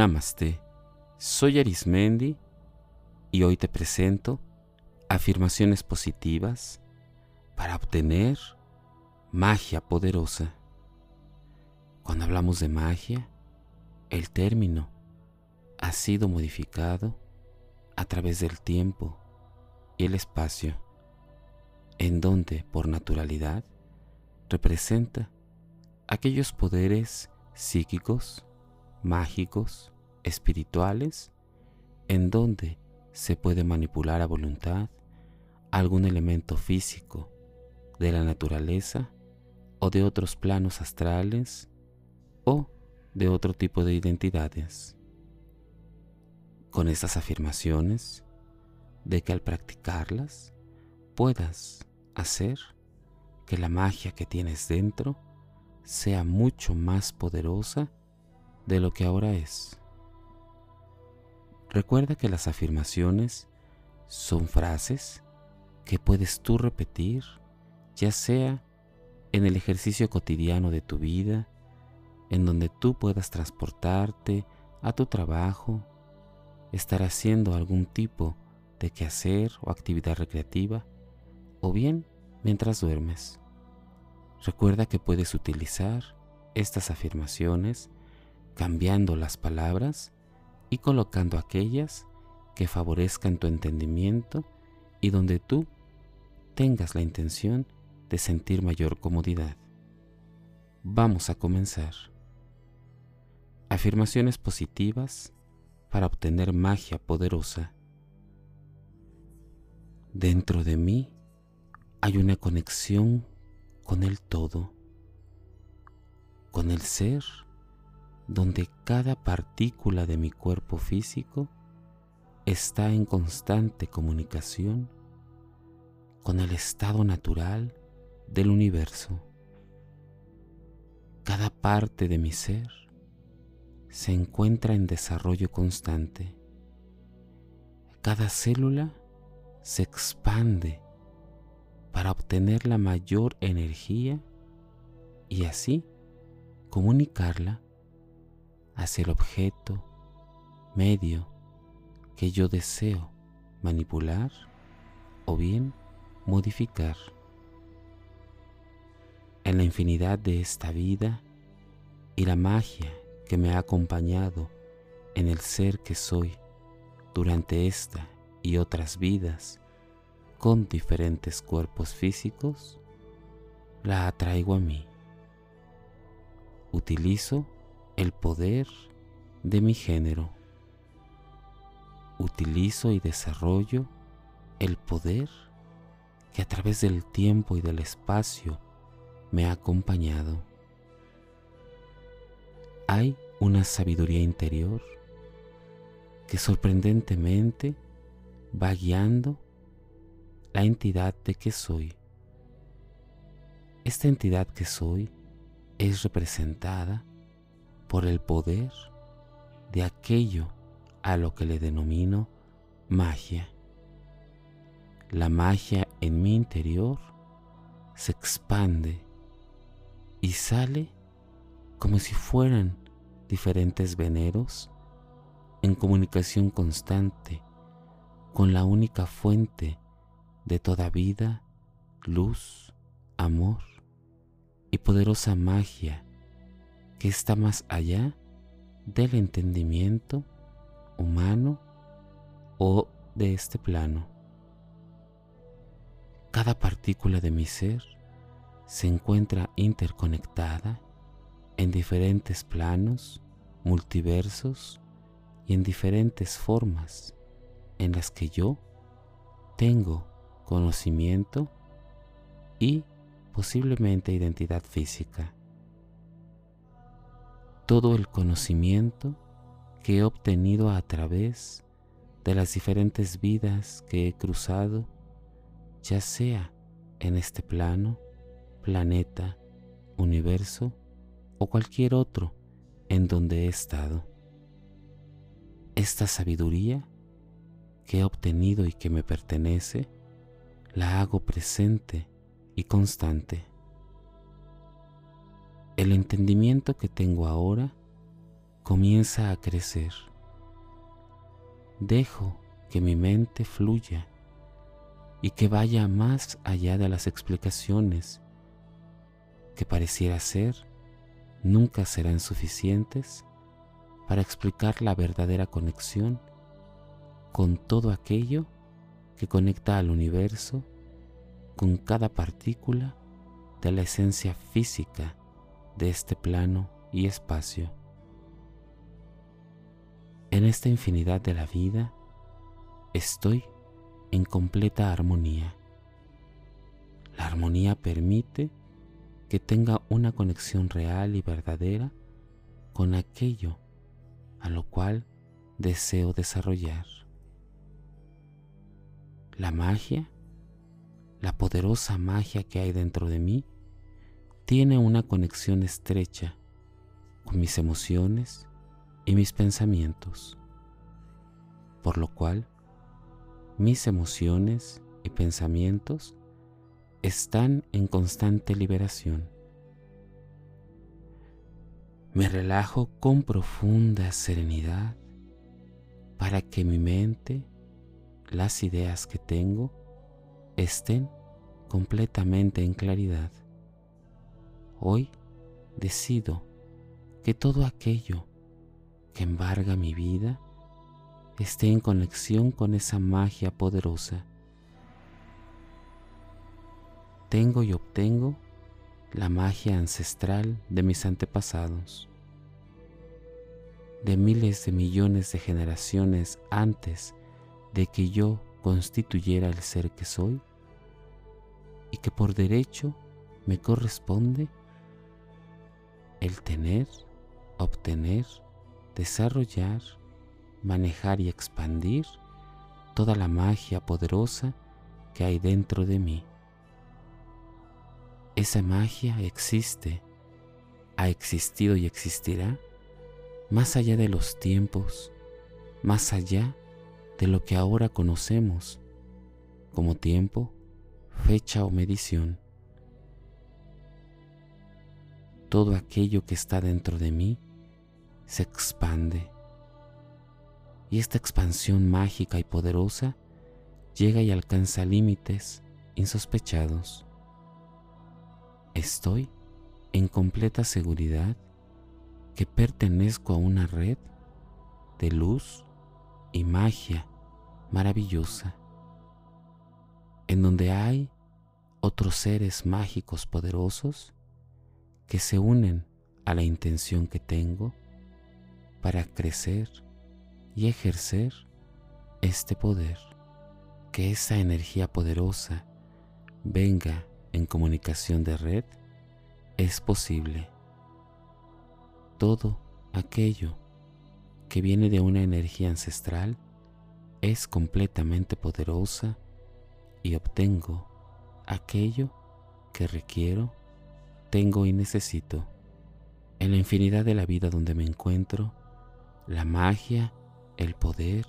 Namaste, soy Arismendi y hoy te presento afirmaciones positivas para obtener magia poderosa. Cuando hablamos de magia, el término ha sido modificado a través del tiempo y el espacio, en donde por naturalidad representa aquellos poderes psíquicos, mágicos, espirituales, en donde se puede manipular a voluntad algún elemento físico de la naturaleza o de otros planos astrales o de otro tipo de identidades. Con estas afirmaciones de que al practicarlas puedas hacer que la magia que tienes dentro sea mucho más poderosa de lo que ahora es. Recuerda que las afirmaciones son frases que puedes tú repetir, ya sea en el ejercicio cotidiano de tu vida, en donde tú puedas transportarte a tu trabajo, estar haciendo algún tipo de quehacer o actividad recreativa, o bien mientras duermes. Recuerda que puedes utilizar estas afirmaciones cambiando las palabras y colocando aquellas que favorezcan tu entendimiento y donde tú tengas la intención de sentir mayor comodidad. Vamos a comenzar. Afirmaciones positivas para obtener magia poderosa. Dentro de mí hay una conexión con el todo, con el ser donde cada partícula de mi cuerpo físico está en constante comunicación con el estado natural del universo. Cada parte de mi ser se encuentra en desarrollo constante. Cada célula se expande para obtener la mayor energía y así comunicarla hacia el objeto, medio que yo deseo manipular o bien modificar. En la infinidad de esta vida y la magia que me ha acompañado en el ser que soy durante esta y otras vidas con diferentes cuerpos físicos, la atraigo a mí. Utilizo el poder de mi género. Utilizo y desarrollo el poder que a través del tiempo y del espacio me ha acompañado. Hay una sabiduría interior que sorprendentemente va guiando la entidad de que soy. Esta entidad que soy es representada por el poder de aquello a lo que le denomino magia. La magia en mi interior se expande y sale como si fueran diferentes veneros en comunicación constante con la única fuente de toda vida, luz, amor y poderosa magia que está más allá del entendimiento humano o de este plano. Cada partícula de mi ser se encuentra interconectada en diferentes planos, multiversos y en diferentes formas en las que yo tengo conocimiento y posiblemente identidad física todo el conocimiento que he obtenido a través de las diferentes vidas que he cruzado, ya sea en este plano, planeta, universo o cualquier otro en donde he estado. Esta sabiduría que he obtenido y que me pertenece, la hago presente y constante. El entendimiento que tengo ahora comienza a crecer. Dejo que mi mente fluya y que vaya más allá de las explicaciones que pareciera ser nunca serán suficientes para explicar la verdadera conexión con todo aquello que conecta al universo con cada partícula de la esencia física de este plano y espacio. En esta infinidad de la vida estoy en completa armonía. La armonía permite que tenga una conexión real y verdadera con aquello a lo cual deseo desarrollar. La magia, la poderosa magia que hay dentro de mí, tiene una conexión estrecha con mis emociones y mis pensamientos, por lo cual mis emociones y pensamientos están en constante liberación. Me relajo con profunda serenidad para que mi mente, las ideas que tengo, estén completamente en claridad. Hoy decido que todo aquello que embarga mi vida esté en conexión con esa magia poderosa. Tengo y obtengo la magia ancestral de mis antepasados, de miles de millones de generaciones antes de que yo constituyera el ser que soy y que por derecho me corresponde el tener, obtener, desarrollar manejar y expandir toda la magia poderosa que hay dentro de mí. Esa magia existe, ha existido y existirá más allá de los tiempos, más allá de lo que ahora conocemos como tiempo, fecha o medición. Todo aquello que está dentro de mí se expande y esta expansión mágica y poderosa llega y alcanza límites insospechados. Estoy en completa seguridad que pertenezco a una red de luz y magia maravillosa, en donde hay otros seres mágicos poderosos que se unen a la intención que tengo para crecer y ejercer este poder, que esa energía poderosa venga en comunicación de red, es posible. Todo aquello que viene de una energía ancestral es completamente poderosa y obtengo aquello que requiero, tengo y necesito. En la infinidad de la vida donde me encuentro, la magia el poder,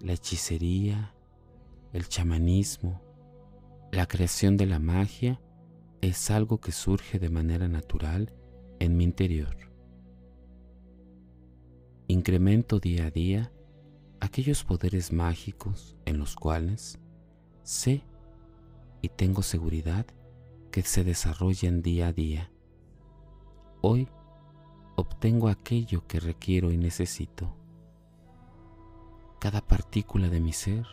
la hechicería, el chamanismo, la creación de la magia es algo que surge de manera natural en mi interior. Incremento día a día aquellos poderes mágicos en los cuales sé y tengo seguridad que se desarrollan día a día. Hoy obtengo aquello que requiero y necesito cada partícula de mi ser,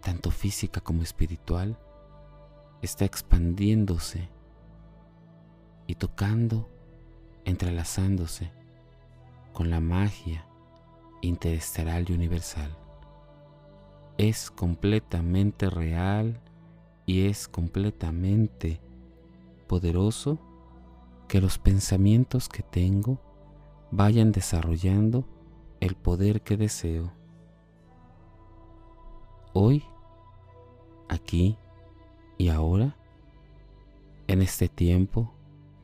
tanto física como espiritual, está expandiéndose y tocando, entrelazándose con la magia interestelar y universal. Es completamente real y es completamente poderoso que los pensamientos que tengo vayan desarrollando el poder que deseo. Hoy, aquí y ahora, en este tiempo,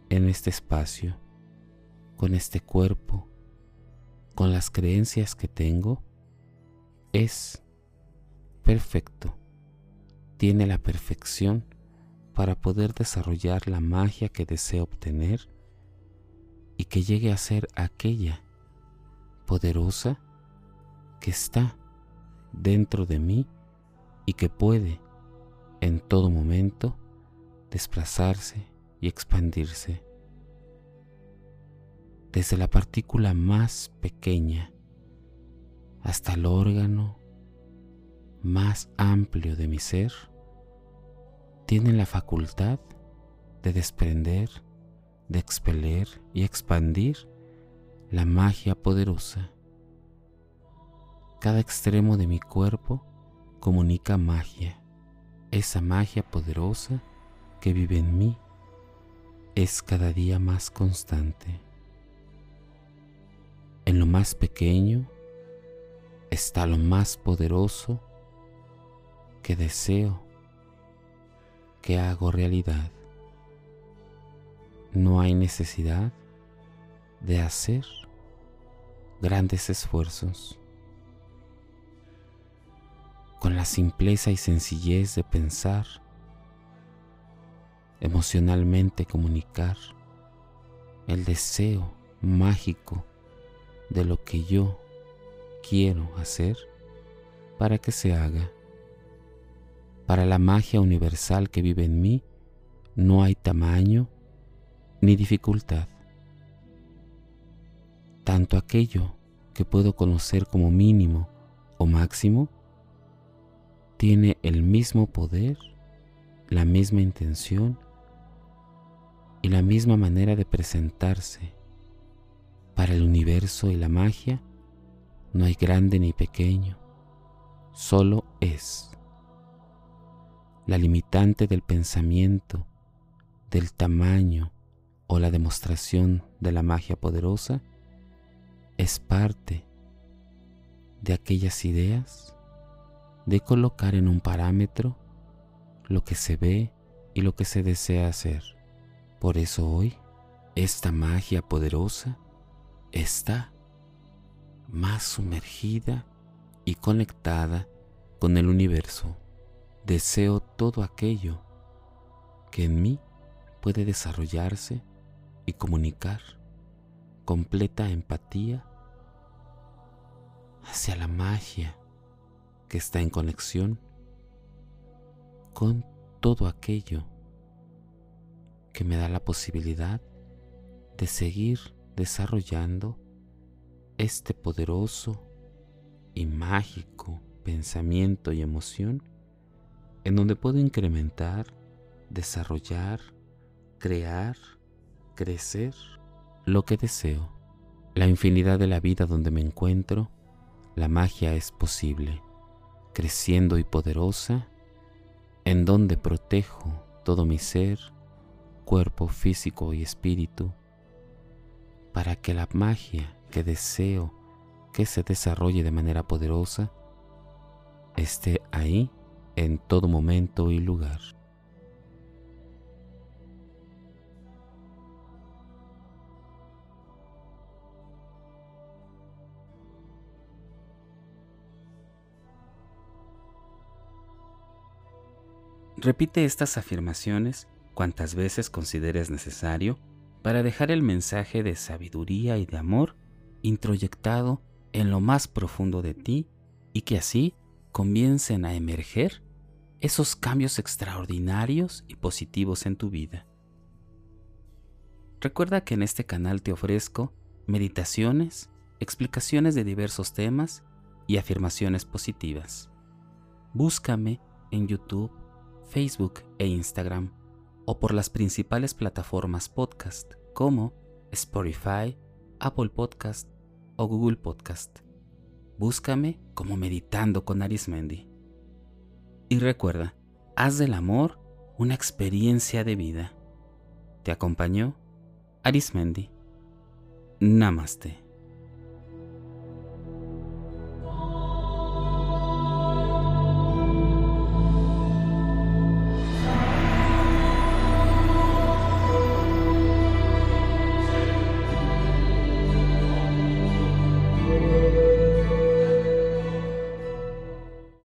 en este espacio, con este cuerpo, con las creencias que tengo, es perfecto. Tiene la perfección para poder desarrollar la magia que deseo obtener y que llegue a ser aquella poderosa que está dentro de mí y que puede en todo momento desplazarse y expandirse. Desde la partícula más pequeña hasta el órgano más amplio de mi ser, tiene la facultad de desprender, de expeler y expandir la magia poderosa. Cada extremo de mi cuerpo comunica magia. Esa magia poderosa que vive en mí es cada día más constante. En lo más pequeño está lo más poderoso que deseo que hago realidad. No hay necesidad de hacer grandes esfuerzos. Con la simpleza y sencillez de pensar, emocionalmente comunicar el deseo mágico de lo que yo quiero hacer para que se haga. Para la magia universal que vive en mí no hay tamaño ni dificultad. Tanto aquello que puedo conocer como mínimo o máximo tiene el mismo poder, la misma intención y la misma manera de presentarse para el universo y la magia no hay grande ni pequeño, solo es. La limitante del pensamiento, del tamaño o la demostración de la magia poderosa es parte de aquellas ideas de colocar en un parámetro lo que se ve y lo que se desea hacer. Por eso hoy, esta magia poderosa está más sumergida y conectada con el universo. Deseo todo aquello que en mí puede desarrollarse y comunicar completa empatía hacia la magia que está en conexión con todo aquello que me da la posibilidad de seguir desarrollando este poderoso y mágico pensamiento y emoción en donde puedo incrementar, desarrollar, crear, crecer lo que deseo. La infinidad de la vida donde me encuentro, la magia es posible, creciendo y poderosa, en donde protejo todo mi ser, cuerpo físico y espíritu, para que la magia que deseo que se desarrolle de manera poderosa esté ahí en todo momento y lugar. Repite estas afirmaciones cuantas veces consideres necesario para dejar el mensaje de sabiduría y de amor introyectado en lo más profundo de ti y que así comiencen a emerger esos cambios extraordinarios y positivos en tu vida. Recuerda que en este canal te ofrezco meditaciones, explicaciones de diversos temas y afirmaciones positivas. Búscame en YouTube, Facebook e Instagram o por las principales plataformas podcast como Spotify, Apple Podcast o Google Podcast. Búscame como Meditando con Arismendi. Y recuerda, haz del amor una experiencia de vida. Te acompañó Arismendi. Namaste.